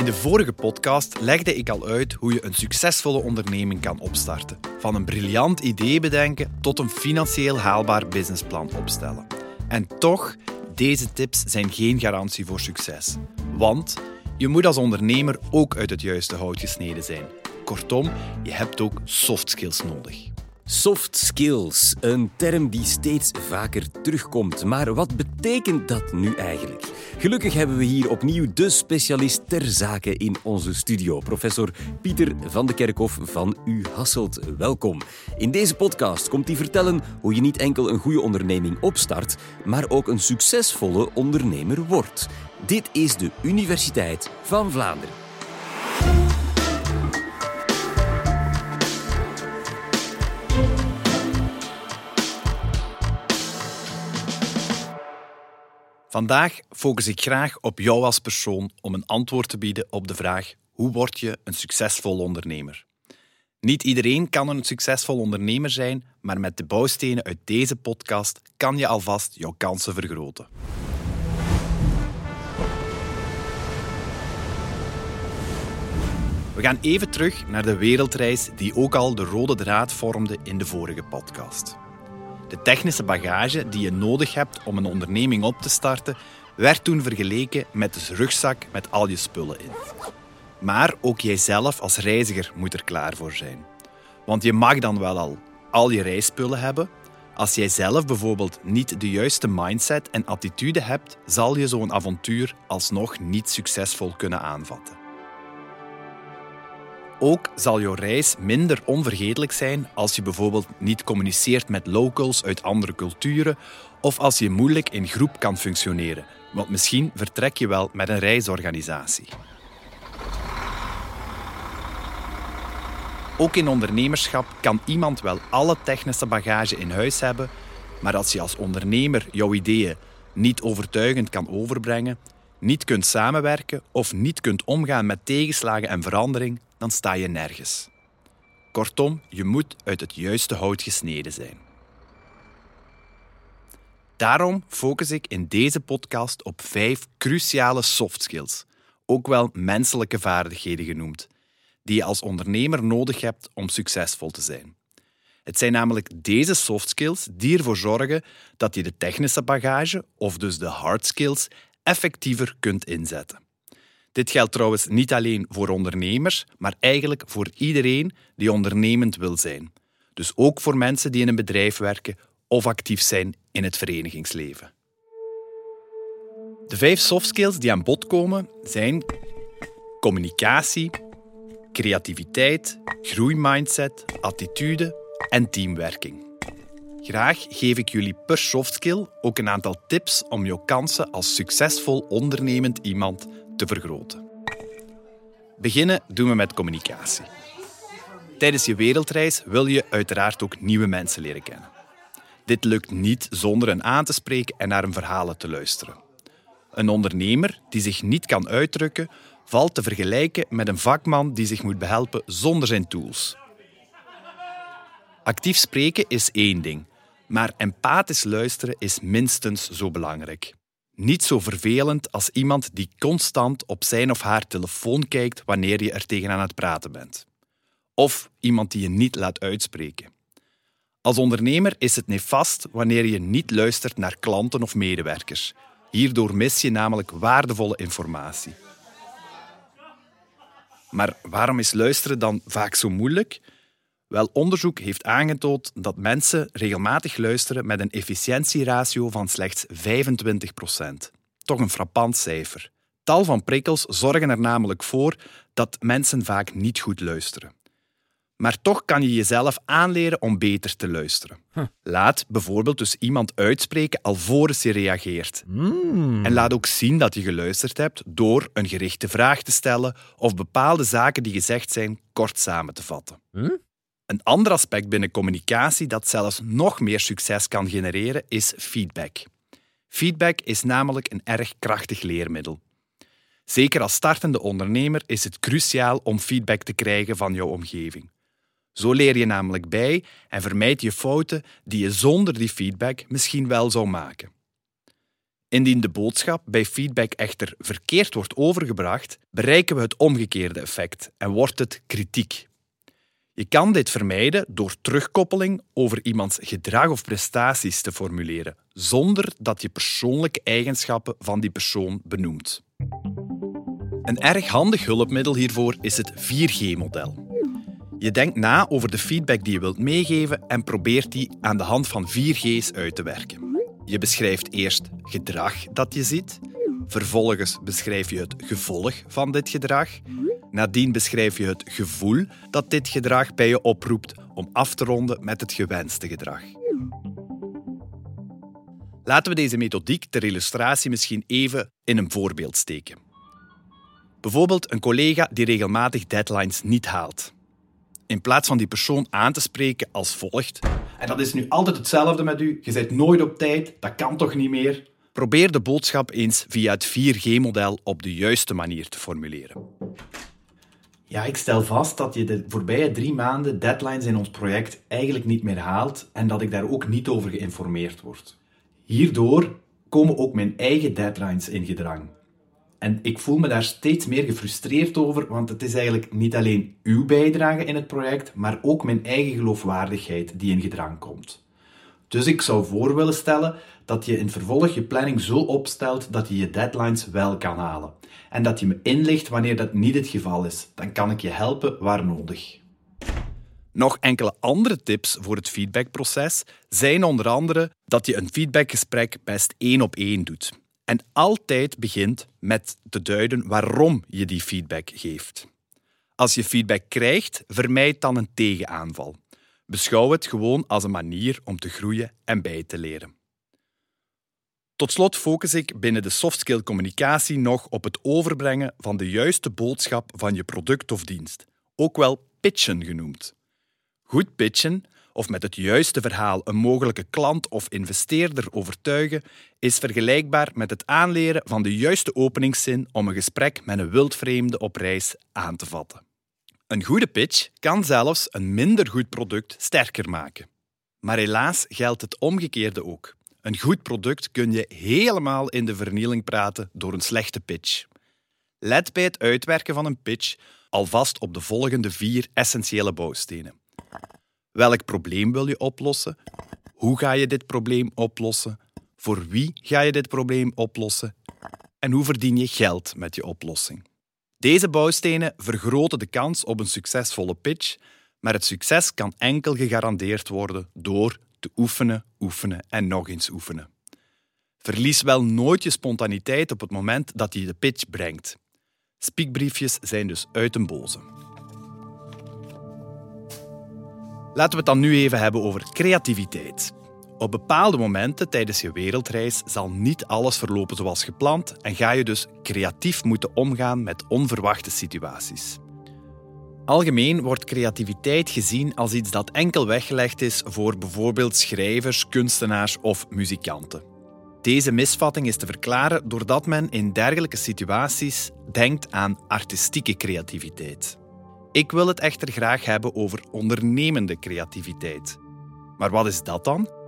In de vorige podcast legde ik al uit hoe je een succesvolle onderneming kan opstarten. Van een briljant idee bedenken tot een financieel haalbaar businessplan opstellen. En toch, deze tips zijn geen garantie voor succes. Want je moet als ondernemer ook uit het juiste hout gesneden zijn. Kortom, je hebt ook soft skills nodig. Soft skills, een term die steeds vaker terugkomt. Maar wat betekent dat nu eigenlijk? Gelukkig hebben we hier opnieuw de specialist ter zake in onze studio, professor Pieter van de Kerkhof van U Hasselt. Welkom. In deze podcast komt hij vertellen hoe je niet enkel een goede onderneming opstart, maar ook een succesvolle ondernemer wordt. Dit is de Universiteit van Vlaanderen. Vandaag focus ik graag op jou als persoon om een antwoord te bieden op de vraag: hoe word je een succesvol ondernemer? Niet iedereen kan een succesvol ondernemer zijn, maar met de bouwstenen uit deze podcast kan je alvast jouw kansen vergroten. We gaan even terug naar de wereldreis die ook al de rode draad vormde in de vorige podcast. De technische bagage die je nodig hebt om een onderneming op te starten, werd toen vergeleken met de rugzak met al je spullen in. Maar ook jijzelf als reiziger moet er klaar voor zijn. Want je mag dan wel al al je reisspullen hebben. Als jij zelf bijvoorbeeld niet de juiste mindset en attitude hebt, zal je zo'n avontuur alsnog niet succesvol kunnen aanvatten. Ook zal jouw reis minder onvergetelijk zijn als je bijvoorbeeld niet communiceert met locals uit andere culturen of als je moeilijk in groep kan functioneren, want misschien vertrek je wel met een reisorganisatie. Ook in ondernemerschap kan iemand wel alle technische bagage in huis hebben, maar als je als ondernemer jouw ideeën niet overtuigend kan overbrengen, niet kunt samenwerken of niet kunt omgaan met tegenslagen en verandering, dan sta je nergens. Kortom, je moet uit het juiste hout gesneden zijn. Daarom focus ik in deze podcast op vijf cruciale soft skills, ook wel menselijke vaardigheden genoemd, die je als ondernemer nodig hebt om succesvol te zijn. Het zijn namelijk deze soft skills die ervoor zorgen dat je de technische bagage, of dus de hard skills, effectiever kunt inzetten. Dit geldt trouwens niet alleen voor ondernemers, maar eigenlijk voor iedereen die ondernemend wil zijn. Dus ook voor mensen die in een bedrijf werken of actief zijn in het verenigingsleven. De vijf soft skills die aan bod komen zijn communicatie, creativiteit, groeimindset, attitude en teamwerking. Graag geef ik jullie per soft skill ook een aantal tips om jouw kansen als succesvol ondernemend iemand te vergroten. Beginnen doen we met communicatie. Tijdens je wereldreis wil je uiteraard ook nieuwe mensen leren kennen. Dit lukt niet zonder hen aan te spreken en naar hun verhalen te luisteren. Een ondernemer die zich niet kan uitdrukken, valt te vergelijken met een vakman die zich moet behelpen zonder zijn tools. Actief spreken is één ding, maar empathisch luisteren is minstens zo belangrijk. Niet zo vervelend als iemand die constant op zijn of haar telefoon kijkt wanneer je er tegen aan het praten bent. Of iemand die je niet laat uitspreken. Als ondernemer is het nefast wanneer je niet luistert naar klanten of medewerkers. Hierdoor mis je namelijk waardevolle informatie. Maar waarom is luisteren dan vaak zo moeilijk? Wel, onderzoek heeft aangetoond dat mensen regelmatig luisteren met een efficiëntieratio van slechts 25% Toch een frappant cijfer. Tal van prikkels zorgen er namelijk voor dat mensen vaak niet goed luisteren. Maar toch kan je jezelf aanleren om beter te luisteren. Laat bijvoorbeeld dus iemand uitspreken alvorens je reageert. Hmm. En laat ook zien dat je geluisterd hebt door een gerichte vraag te stellen of bepaalde zaken die gezegd zijn kort samen te vatten. Een ander aspect binnen communicatie dat zelfs nog meer succes kan genereren is feedback. Feedback is namelijk een erg krachtig leermiddel. Zeker als startende ondernemer is het cruciaal om feedback te krijgen van jouw omgeving. Zo leer je namelijk bij en vermijd je fouten die je zonder die feedback misschien wel zou maken. Indien de boodschap bij feedback echter verkeerd wordt overgebracht, bereiken we het omgekeerde effect en wordt het kritiek. Je kan dit vermijden door terugkoppeling over iemands gedrag of prestaties te formuleren, zonder dat je persoonlijke eigenschappen van die persoon benoemt. Een erg handig hulpmiddel hiervoor is het 4G-model. Je denkt na over de feedback die je wilt meegeven en probeert die aan de hand van 4G's uit te werken. Je beschrijft eerst gedrag dat je ziet, vervolgens beschrijf je het gevolg van dit gedrag, nadien beschrijf je het gevoel dat dit gedrag bij je oproept om af te ronden met het gewenste gedrag. Laten we deze methodiek ter illustratie misschien even in een voorbeeld steken. Bijvoorbeeld een collega die regelmatig deadlines niet haalt. In plaats van die persoon aan te spreken als volgt. En dat is nu altijd hetzelfde met u. Je bent nooit op tijd. Dat kan toch niet meer? Probeer de boodschap eens via het 4G-model op de juiste manier te formuleren. Ja, ik stel vast dat je de voorbije drie maanden deadlines in ons project eigenlijk niet meer haalt en dat ik daar ook niet over geïnformeerd word. Hierdoor komen ook mijn eigen deadlines in gedrang. En ik voel me daar steeds meer gefrustreerd over, want het is eigenlijk niet alleen uw bijdrage in het project, maar ook mijn eigen geloofwaardigheid die in gedrang komt. Dus ik zou voor willen stellen dat je in vervolg je planning zo opstelt dat je je deadlines wel kan halen. En dat je me inlicht wanneer dat niet het geval is. Dan kan ik je helpen waar nodig. Nog enkele andere tips voor het feedbackproces zijn onder andere dat je een feedbackgesprek best één op één doet en altijd begint met te duiden waarom je die feedback geeft. Als je feedback krijgt, vermijd dan een tegenaanval. Beschouw het gewoon als een manier om te groeien en bij te leren. Tot slot focus ik binnen de softskill communicatie nog op het overbrengen van de juiste boodschap van je product of dienst, ook wel pitchen genoemd. Goed pitchen of met het juiste verhaal een mogelijke klant of investeerder overtuigen, is vergelijkbaar met het aanleren van de juiste openingszin om een gesprek met een wildvreemde op reis aan te vatten. Een goede pitch kan zelfs een minder goed product sterker maken. Maar helaas geldt het omgekeerde ook. Een goed product kun je helemaal in de vernieling praten door een slechte pitch. Let bij het uitwerken van een pitch alvast op de volgende vier essentiële bouwstenen. Welk probleem wil je oplossen? Hoe ga je dit probleem oplossen? Voor wie ga je dit probleem oplossen? En hoe verdien je geld met je oplossing? Deze bouwstenen vergroten de kans op een succesvolle pitch, maar het succes kan enkel gegarandeerd worden door te oefenen, oefenen en nog eens oefenen. Verlies wel nooit je spontaniteit op het moment dat je de pitch brengt. Spiekbriefjes zijn dus uit een boze. Laten we het dan nu even hebben over creativiteit. Op bepaalde momenten tijdens je wereldreis zal niet alles verlopen zoals gepland en ga je dus creatief moeten omgaan met onverwachte situaties. Algemeen wordt creativiteit gezien als iets dat enkel weggelegd is voor bijvoorbeeld schrijvers, kunstenaars of muzikanten. Deze misvatting is te verklaren doordat men in dergelijke situaties denkt aan artistieke creativiteit. Ik wil het echter graag hebben over ondernemende creativiteit. Maar wat is dat dan?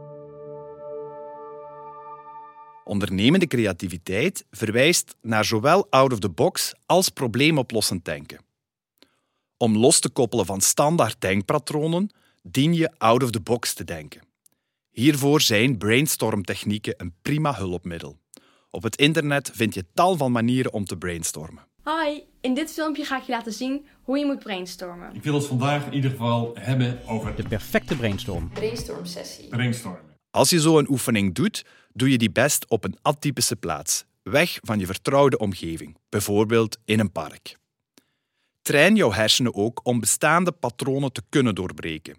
Ondernemende creativiteit verwijst naar zowel out-of-the-box als probleemoplossend denken. Om los te koppelen van standaard denkpatronen dien je out-of-the-box te denken. Hiervoor zijn brainstormtechnieken een prima hulpmiddel. Op het internet vind je tal van manieren om te brainstormen. Hi, in dit filmpje ga ik je laten zien hoe je moet brainstormen. Ik wil het vandaag in ieder geval hebben over De perfecte brainstorm. Brainstorm sessie. brainstormen. Als je zo een oefening doet, doe je die best op een atypische plaats, weg van je vertrouwde omgeving, bijvoorbeeld in een park. Train jouw hersenen ook om bestaande patronen te kunnen doorbreken.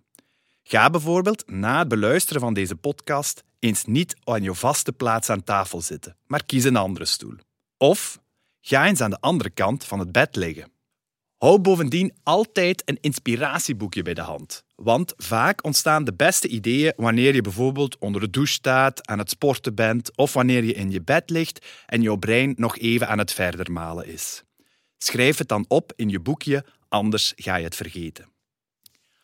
Ga bijvoorbeeld na het beluisteren van deze podcast eens niet aan je vaste plaats aan tafel zitten, maar kies een andere stoel. Of ga eens aan de andere kant van het bed liggen. Hou bovendien altijd een inspiratieboekje bij de hand. Want vaak ontstaan de beste ideeën wanneer je bijvoorbeeld onder de douche staat, aan het sporten bent of wanneer je in je bed ligt en jouw brein nog even aan het verder malen is. Schrijf het dan op in je boekje, anders ga je het vergeten.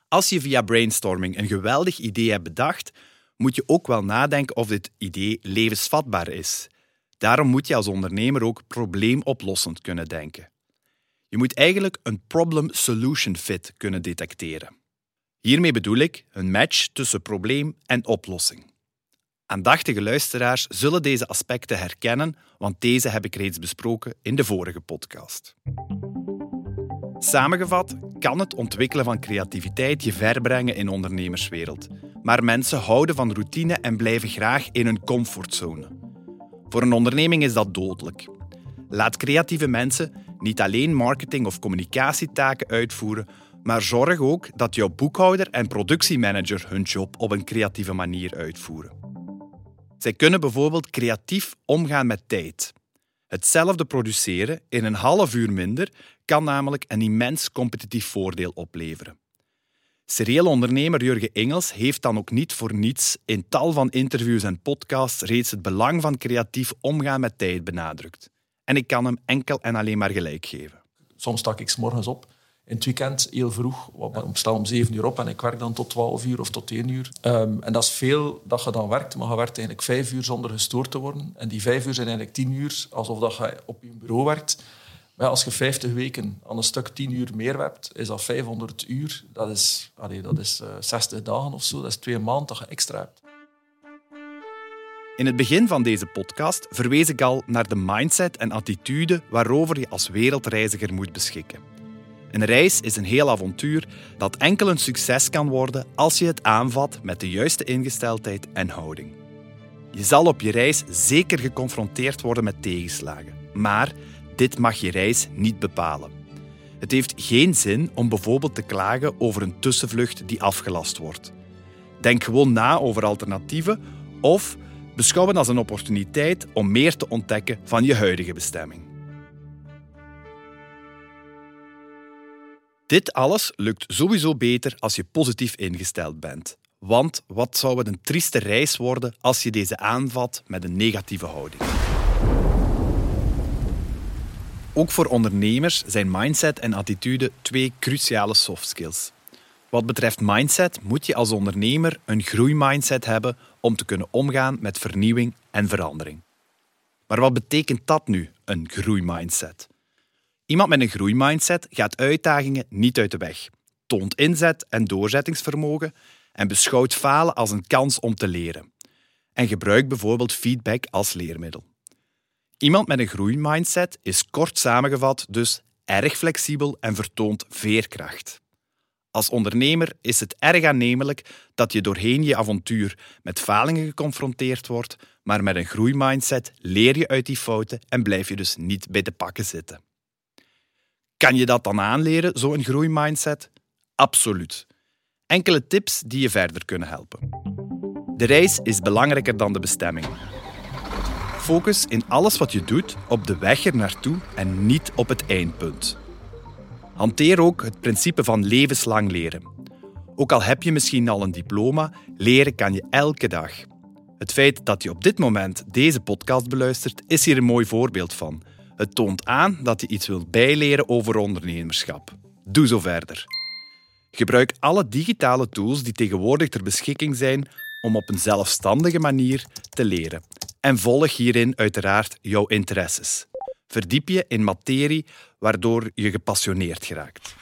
Als je via brainstorming een geweldig idee hebt bedacht, moet je ook wel nadenken of dit idee levensvatbaar is. Daarom moet je als ondernemer ook probleemoplossend kunnen denken. Je moet eigenlijk een problem-solution fit kunnen detecteren. Hiermee bedoel ik een match tussen probleem en oplossing. Aandachtige luisteraars zullen deze aspecten herkennen, want deze heb ik reeds besproken in de vorige podcast. Samengevat kan het ontwikkelen van creativiteit je ver brengen in ondernemerswereld. Maar mensen houden van routine en blijven graag in hun comfortzone. Voor een onderneming is dat dodelijk. Laat creatieve mensen niet alleen marketing- of communicatietaken uitvoeren, maar zorg ook dat jouw boekhouder en productiemanager hun job op een creatieve manier uitvoeren. Zij kunnen bijvoorbeeld creatief omgaan met tijd. Hetzelfde produceren in een half uur minder kan namelijk een immens competitief voordeel opleveren. Serieel ondernemer Jurgen Engels heeft dan ook niet voor niets in tal van interviews en podcasts reeds het belang van creatief omgaan met tijd benadrukt. En ik kan hem enkel en alleen maar gelijk geven. Soms stak ik morgens op in het weekend heel vroeg. Ik sta om zeven uur op en ik werk dan tot twaalf uur of tot één uur. Um, en dat is veel dat je dan werkt, maar je werkt eigenlijk vijf uur zonder gestoord te worden. En die vijf uur zijn eigenlijk tien uur alsof dat je op je bureau werkt. Maar als je 50 weken aan een stuk 10 uur meer hebt, is dat 500 uur. Dat is, allee, dat is uh, eh, 60 dagen of zo. Dat is twee maanden dat je extra hebt. In het begin van deze podcast verwees ik al naar de mindset en attitude waarover je als wereldreiziger moet beschikken. Een reis is een heel avontuur dat enkel een succes kan worden als je het aanvat met de juiste ingesteldheid en houding. Je zal op je reis zeker geconfronteerd worden met tegenslagen, maar dit mag je reis niet bepalen. Het heeft geen zin om bijvoorbeeld te klagen over een tussenvlucht die afgelast wordt. Denk gewoon na over alternatieven of beschouw het als een opportuniteit om meer te ontdekken van je huidige bestemming. Dit alles lukt sowieso beter als je positief ingesteld bent. Want wat zou het een trieste reis worden als je deze aanvat met een negatieve houding? Ook voor ondernemers zijn mindset en attitude twee cruciale soft skills. Wat betreft mindset moet je als ondernemer een groeimindset hebben om te kunnen omgaan met vernieuwing en verandering. Maar wat betekent dat nu, een groeimindset? Iemand met een groeimindset gaat uitdagingen niet uit de weg, toont inzet en doorzettingsvermogen en beschouwt falen als een kans om te leren. En gebruikt bijvoorbeeld feedback als leermiddel. Iemand met een groeimindset is kort samengevat dus erg flexibel en vertoont veerkracht. Als ondernemer is het erg aannemelijk dat je doorheen je avontuur met falingen geconfronteerd wordt, maar met een groeimindset leer je uit die fouten en blijf je dus niet bij de pakken zitten. Kan je dat dan aanleren, zo'n groeimindset? Absoluut. Enkele tips die je verder kunnen helpen. De reis is belangrijker dan de bestemming. Focus in alles wat je doet op de weg er naartoe en niet op het eindpunt. Hanteer ook het principe van levenslang leren. Ook al heb je misschien al een diploma, leren kan je elke dag. Het feit dat je op dit moment deze podcast beluistert, is hier een mooi voorbeeld van. Het toont aan dat je iets wilt bijleren over ondernemerschap. Doe zo verder. Gebruik alle digitale tools die tegenwoordig ter beschikking zijn om op een zelfstandige manier te leren. En volg hierin uiteraard jouw interesses. Verdiep je in materie waardoor je gepassioneerd geraakt.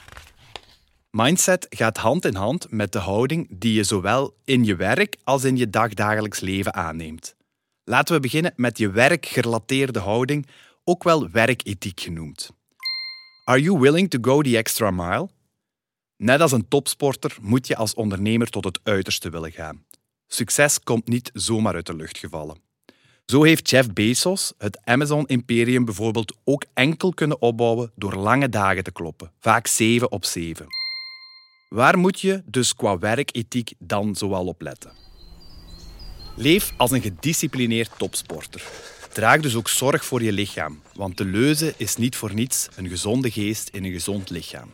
Mindset gaat hand in hand met de houding die je zowel in je werk als in je dagdagelijks leven aanneemt. Laten we beginnen met je werkgerelateerde houding, ook wel werkethiek genoemd. Are you willing to go the extra mile? Net als een topsporter moet je als ondernemer tot het uiterste willen gaan. Succes komt niet zomaar uit de lucht gevallen. Zo heeft Jeff Bezos het Amazon-imperium bijvoorbeeld ook enkel kunnen opbouwen door lange dagen te kloppen, vaak zeven op zeven. Waar moet je dus qua werkethiek dan zoal op letten? Leef als een gedisciplineerd topsporter. Draag dus ook zorg voor je lichaam, want de leuze is niet voor niets een gezonde geest in een gezond lichaam.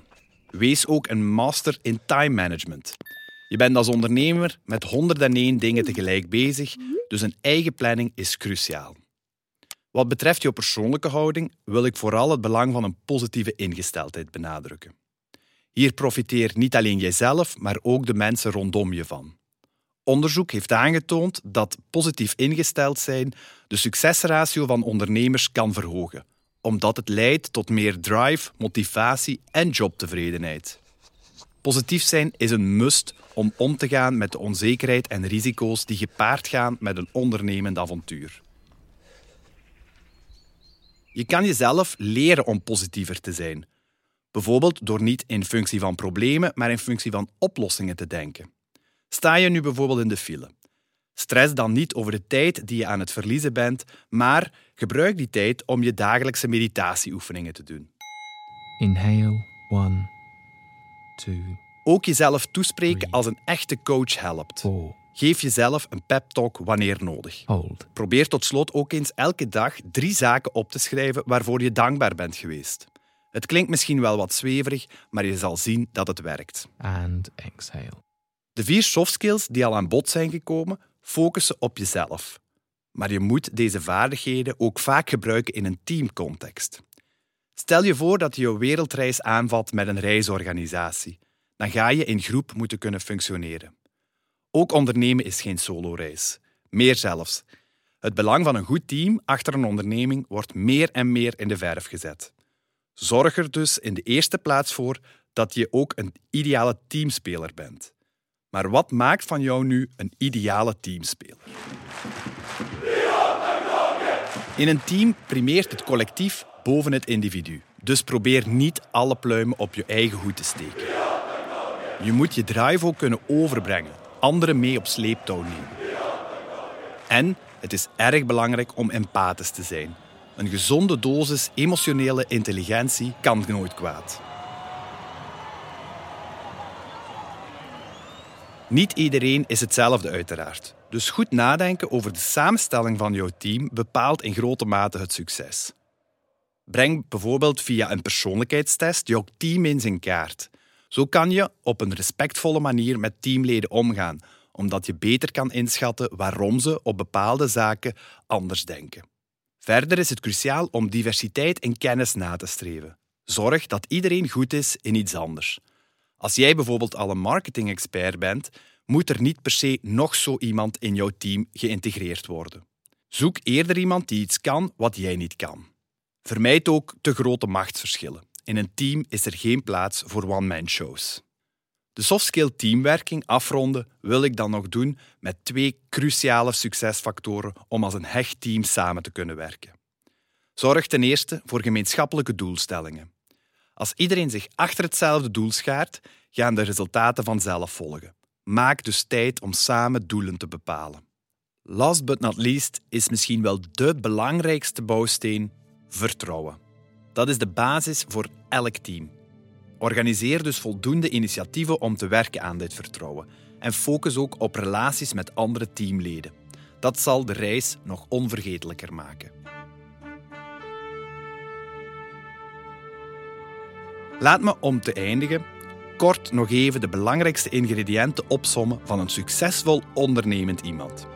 Wees ook een master in time management. Je bent als ondernemer met 101 dingen tegelijk bezig, dus een eigen planning is cruciaal. Wat betreft jouw persoonlijke houding wil ik vooral het belang van een positieve ingesteldheid benadrukken. Hier profiteert niet alleen jijzelf, maar ook de mensen rondom je van. Onderzoek heeft aangetoond dat positief ingesteld zijn de succesratio van ondernemers kan verhogen, omdat het leidt tot meer drive, motivatie en jobtevredenheid. Positief zijn is een must om om te gaan met de onzekerheid en risico's die gepaard gaan met een ondernemend avontuur. Je kan jezelf leren om positiever te zijn. Bijvoorbeeld door niet in functie van problemen, maar in functie van oplossingen te denken. Sta je nu bijvoorbeeld in de file? Stress dan niet over de tijd die je aan het verliezen bent, maar gebruik die tijd om je dagelijkse meditatieoefeningen te doen. Inhale, one, Ook jezelf toespreken als een echte coach helpt. four. Geef jezelf een pep talk wanneer nodig. Probeer tot slot ook eens elke dag drie zaken op te schrijven waarvoor je dankbaar bent geweest. Het klinkt misschien wel wat zweverig, maar je zal zien dat het werkt. And exhale. De vier soft skills die al aan bod zijn gekomen, focussen op jezelf. Maar je moet deze vaardigheden ook vaak gebruiken in een teamcontext. Stel je voor dat je je wereldreis aanvat met een reisorganisatie. Dan ga je in groep moeten kunnen functioneren. Ook ondernemen is geen solo-reis. Meer zelfs. Het belang van een goed team achter een onderneming wordt meer en meer in de verf gezet. Zorg er dus in de eerste plaats voor dat je ook een ideale teamspeler bent. Maar wat maakt van jou nu een ideale teamspeler? In een team primeert het collectief boven het individu. Dus probeer niet alle pluimen op je eigen hoed te steken. Je moet je drive ook kunnen overbrengen, anderen mee op sleeptouw nemen. En het is erg belangrijk om empathisch te zijn. Een gezonde dosis emotionele intelligentie kan nooit kwaad. Niet iedereen is hetzelfde, uiteraard. Dus goed nadenken over de samenstelling van jouw team bepaalt in grote mate het succes. Breng bijvoorbeeld via een persoonlijkheidstest jouw team in zijn kaart. Zo kan je op een respectvolle manier met teamleden omgaan, omdat je beter kan inschatten waarom ze op bepaalde zaken anders denken. Verder is het cruciaal om diversiteit in kennis na te streven. Zorg dat iedereen goed is in iets anders. Als jij bijvoorbeeld al een marketing-expert bent, moet er niet per se nog zo iemand in jouw team geïntegreerd worden. Zoek eerder iemand die iets kan wat jij niet kan. Vermijd ook te grote machtsverschillen. In een team is er geen plaats voor one-man-shows. De softskill teamwerking afronden wil ik dan nog doen met twee cruciale succesfactoren om als een hecht team samen te kunnen werken. Zorg ten eerste voor gemeenschappelijke doelstellingen. Als iedereen zich achter hetzelfde doel schaart, gaan de resultaten vanzelf volgen. Maak dus tijd om samen doelen te bepalen. Last but not least is misschien wel de belangrijkste bouwsteen vertrouwen. Dat is de basis voor elk team. Organiseer dus voldoende initiatieven om te werken aan dit vertrouwen en focus ook op relaties met andere teamleden. Dat zal de reis nog onvergetelijker maken. Laat me om te eindigen kort nog even de belangrijkste ingrediënten opsommen van een succesvol ondernemend iemand.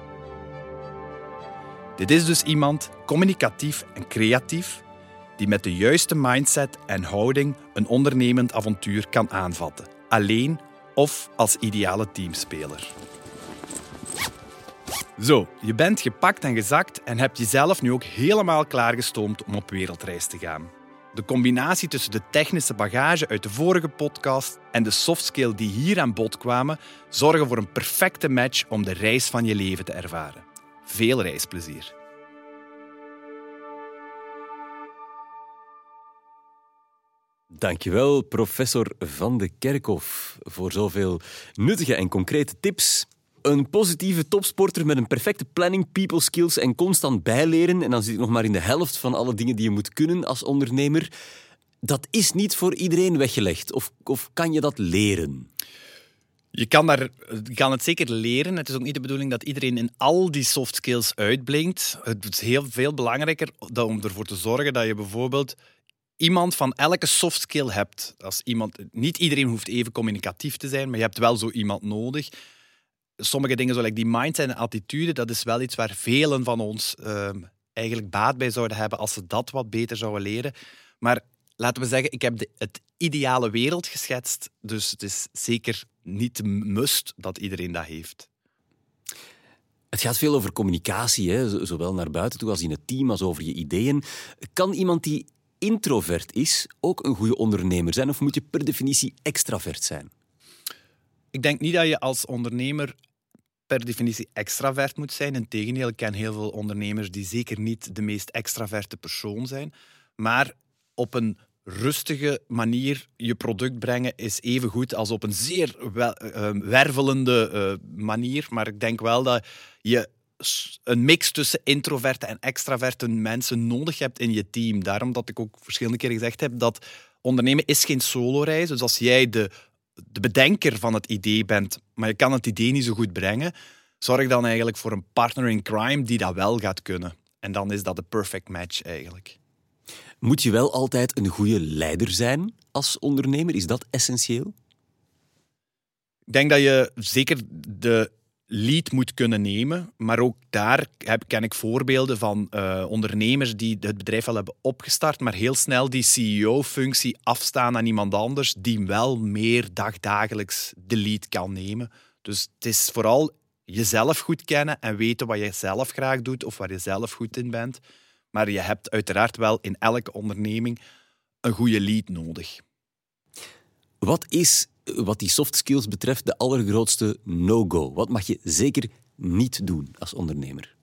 Dit is dus iemand communicatief en creatief die met de juiste mindset en houding een ondernemend avontuur kan aanvatten, alleen of als ideale teamspeler. Zo, je bent gepakt en gezakt en hebt jezelf nu ook helemaal klaargestoomd om op wereldreis te gaan. De combinatie tussen de technische bagage uit de vorige podcast en de softskill die hier aan bod kwamen, zorgen voor een perfecte match om de reis van je leven te ervaren. Veel reisplezier. Dankjewel, professor Van de Kerkhof, voor zoveel nuttige en concrete tips. Een positieve topsporter met een perfecte planning, people skills en constant bijleren. En dan zit ik nog maar in de helft van alle dingen die je moet kunnen als ondernemer. Dat is niet voor iedereen weggelegd. Of, of kan je dat leren? Je kan, daar, kan het zeker leren. Het is ook niet de bedoeling dat iedereen in al die soft skills uitblinkt. Het is heel veel belangrijker om ervoor te zorgen dat je bijvoorbeeld iemand van elke soft skill hebt. Als iemand, niet iedereen hoeft even communicatief te zijn, maar je hebt wel zo iemand nodig. Sommige dingen zoals die mindset en attitude, dat is wel iets waar velen van ons ehm, eigenlijk baat bij zouden hebben als ze dat wat beter zouden leren. Maar laten we zeggen, ik heb de, het ideale wereld geschetst, dus het is zeker niet de must dat iedereen dat heeft. Het gaat veel over communicatie, hè? zowel naar buiten toe als in het team, als over je ideeën. Kan iemand die introvert is ook een goede ondernemer zijn, of moet je per definitie extravert zijn? Ik denk niet dat je als ondernemer per definitie extravert moet zijn. Integendeel, ik ken heel veel ondernemers die zeker niet de meest extraverte persoon zijn. Maar op een rustige manier je product brengen is even goed als op een zeer uh, wervelende uh, manier. Maar ik denk wel dat je een mix tussen introverte en extraverte mensen nodig hebt in je team. Daarom dat ik ook verschillende keren gezegd heb dat ondernemen is geen solo-reis. Dus als jij de, de bedenker van het idee bent, maar je kan het idee niet zo goed brengen, zorg dan eigenlijk voor een partner in crime die dat wel gaat kunnen. En dan is dat de perfect match eigenlijk. Moet je wel altijd een goede leider zijn als ondernemer? Is dat essentieel? Ik denk dat je zeker de lead moet kunnen nemen. Maar ook daar heb, ken ik voorbeelden van uh, ondernemers die het bedrijf al hebben opgestart, maar heel snel die CEO-functie afstaan aan iemand anders die wel meer dagdagelijks de lead kan nemen. Dus het is vooral jezelf goed kennen en weten wat je zelf graag doet of waar je zelf goed in bent. Maar je hebt uiteraard wel in elke onderneming een goede lead nodig. Wat is, wat die soft skills betreft, de allergrootste no-go? Wat mag je zeker niet doen als ondernemer?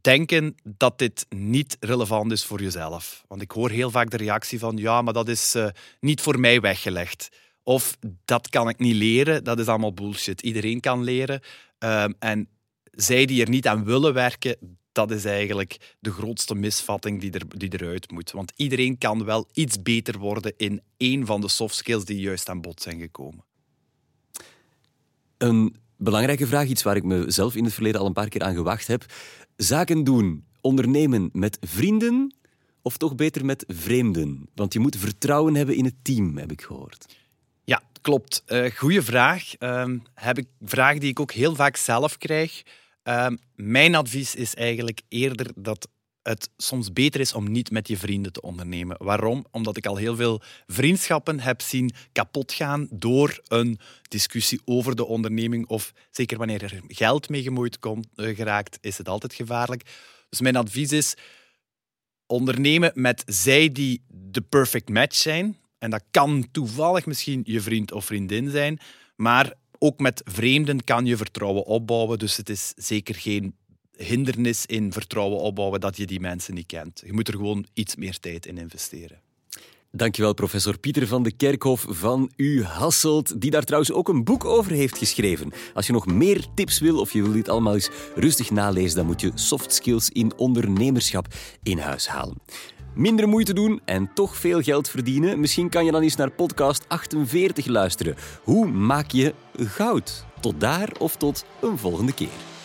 Denken dat dit niet relevant is voor jezelf. Want ik hoor heel vaak de reactie van ja, maar dat is uh, niet voor mij weggelegd. Of dat kan ik niet leren, dat is allemaal bullshit. Iedereen kan leren. Um, en zij die er niet aan willen werken, dat is eigenlijk de grootste misvatting die, er, die eruit moet. Want iedereen kan wel iets beter worden in één van de soft skills die juist aan bod zijn gekomen. Een belangrijke vraag, iets waar ik mezelf in het verleden al een paar keer aan gewacht heb. Zaken doen, ondernemen met vrienden of toch beter met vreemden? Want je moet vertrouwen hebben in het team, heb ik gehoord. Ja, klopt. Uh, goeie vraag. Uh, heb ik, vraag die ik ook heel vaak zelf krijg. Ehm, mijn advies is eigenlijk eerder dat het soms beter is om niet met je vrienden te ondernemen. Waarom? Omdat ik al heel veel vriendschappen heb zien kapotgaan door een discussie over de onderneming. Of zeker wanneer er geld mee gemoeid komt, uh, geraakt, is het altijd gevaarlijk. Dus mijn advies is ondernemen met zij die de perfect match zijn. En dat kan toevallig misschien je vriend of vriendin zijn. Maar ook met vreemden kan je vertrouwen opbouwen. Dus het is zeker geen hindernis in vertrouwen opbouwen dat je die mensen niet kent. Je moet er gewoon iets meer tijd in investeren. Dankjewel, professor Pieter van de Kerkhof van U Hasselt, die daar trouwens ook een boek over heeft geschreven. Als je nog meer tips wil of je wil dit allemaal eens rustig nalezen, dan moet je soft skills in ondernemerschap in huis halen. Minder moeite doen en toch veel geld verdienen? Misschien kan je dan eens naar podcast 48 luisteren. Hoe maak je goud? Tot daar of tot een volgende keer.